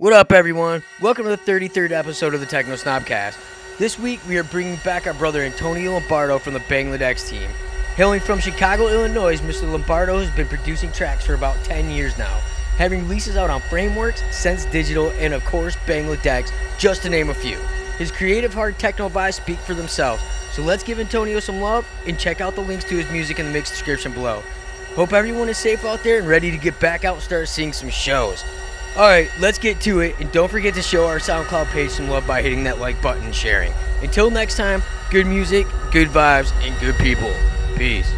What up, everyone? Welcome to the 33rd episode of the Techno Snobcast. This week, we are bringing back our brother Antonio Lombardo from the Bangladesh team. Hailing from Chicago, Illinois, Mr. Lombardo has been producing tracks for about 10 years now, having releases out on Frameworks, Sense Digital, and of course, Bangladesh, just to name a few. His creative hard techno vibes speak for themselves, so let's give Antonio some love and check out the links to his music in the mix description below. Hope everyone is safe out there and ready to get back out and start seeing some shows. Alright, let's get to it, and don't forget to show our SoundCloud page some love by hitting that like button and sharing. Until next time, good music, good vibes, and good people. Peace.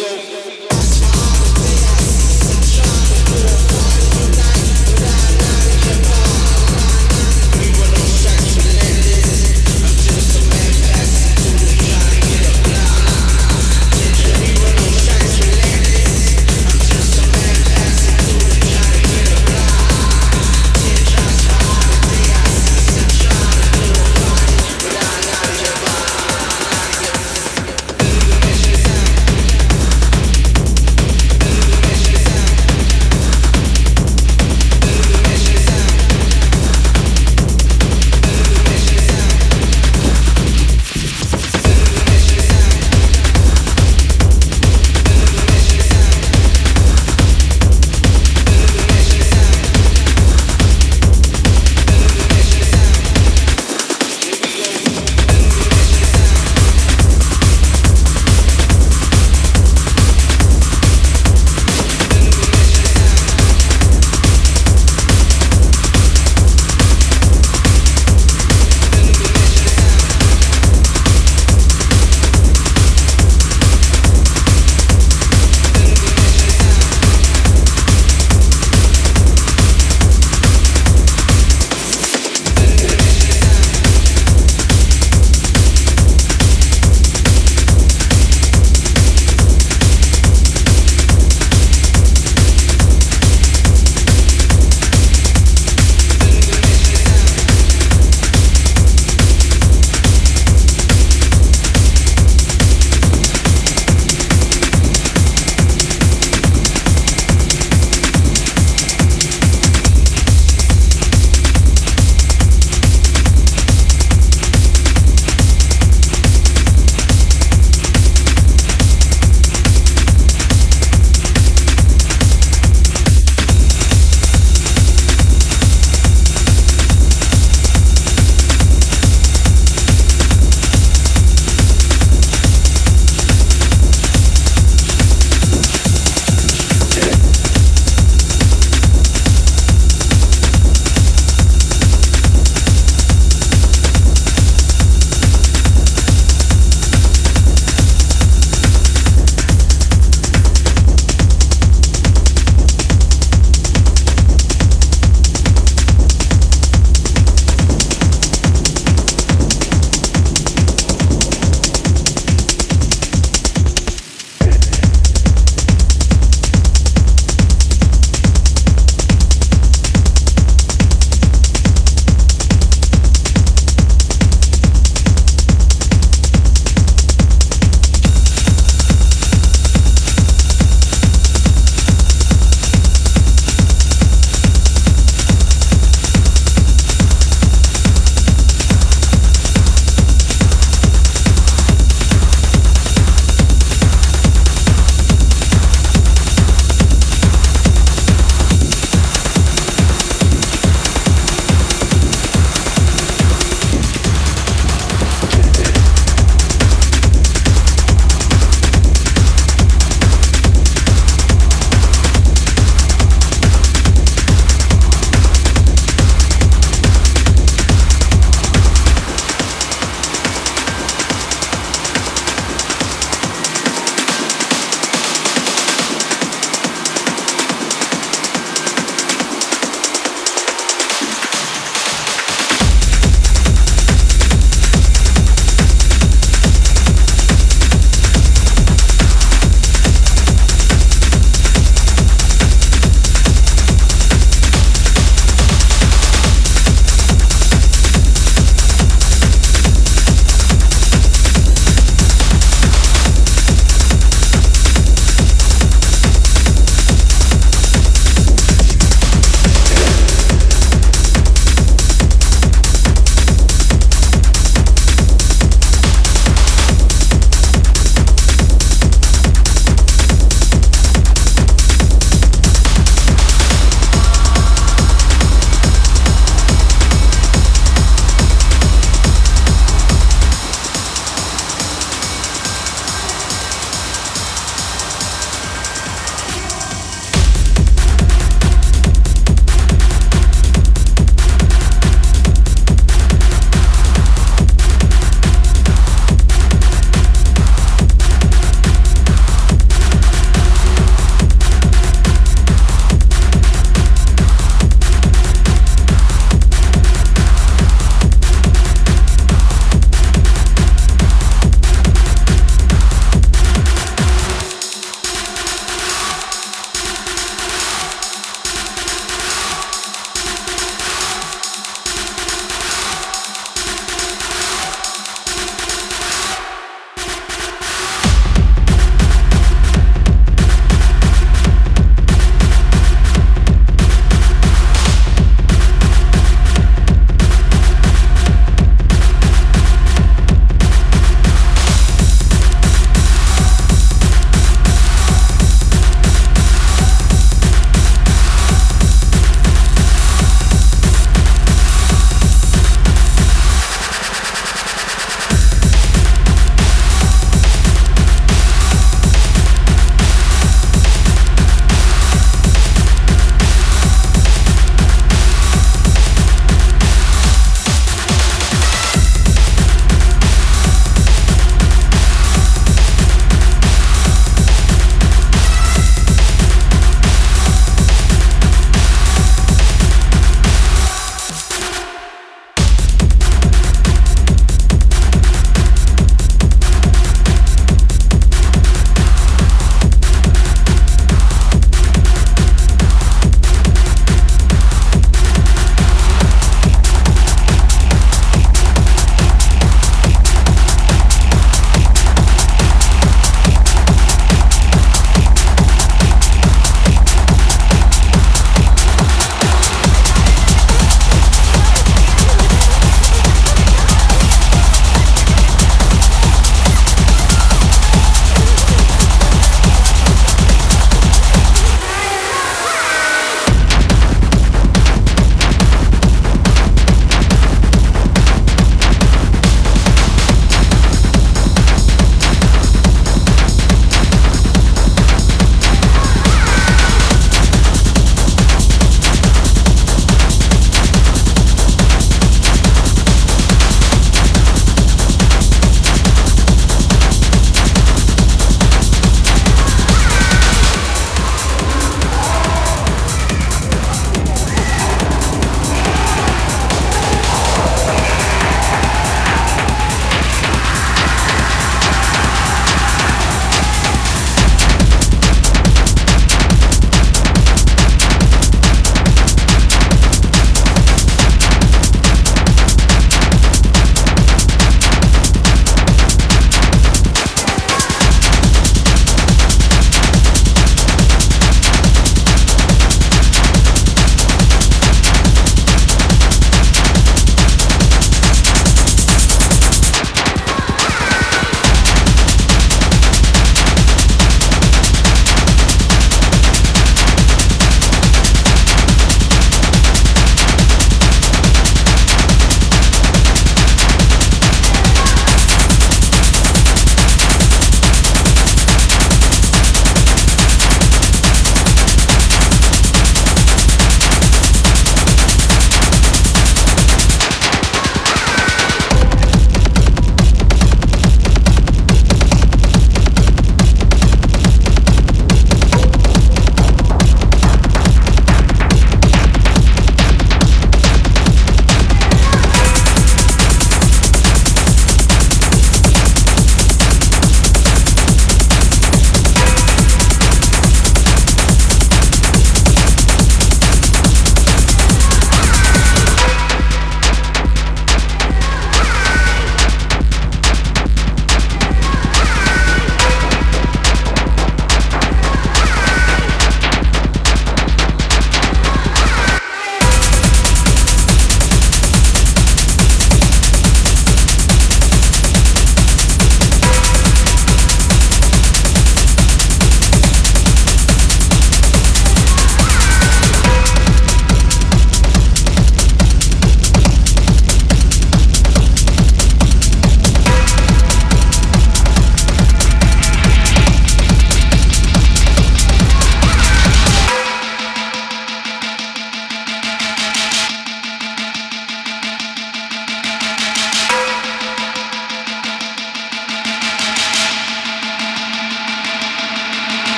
go.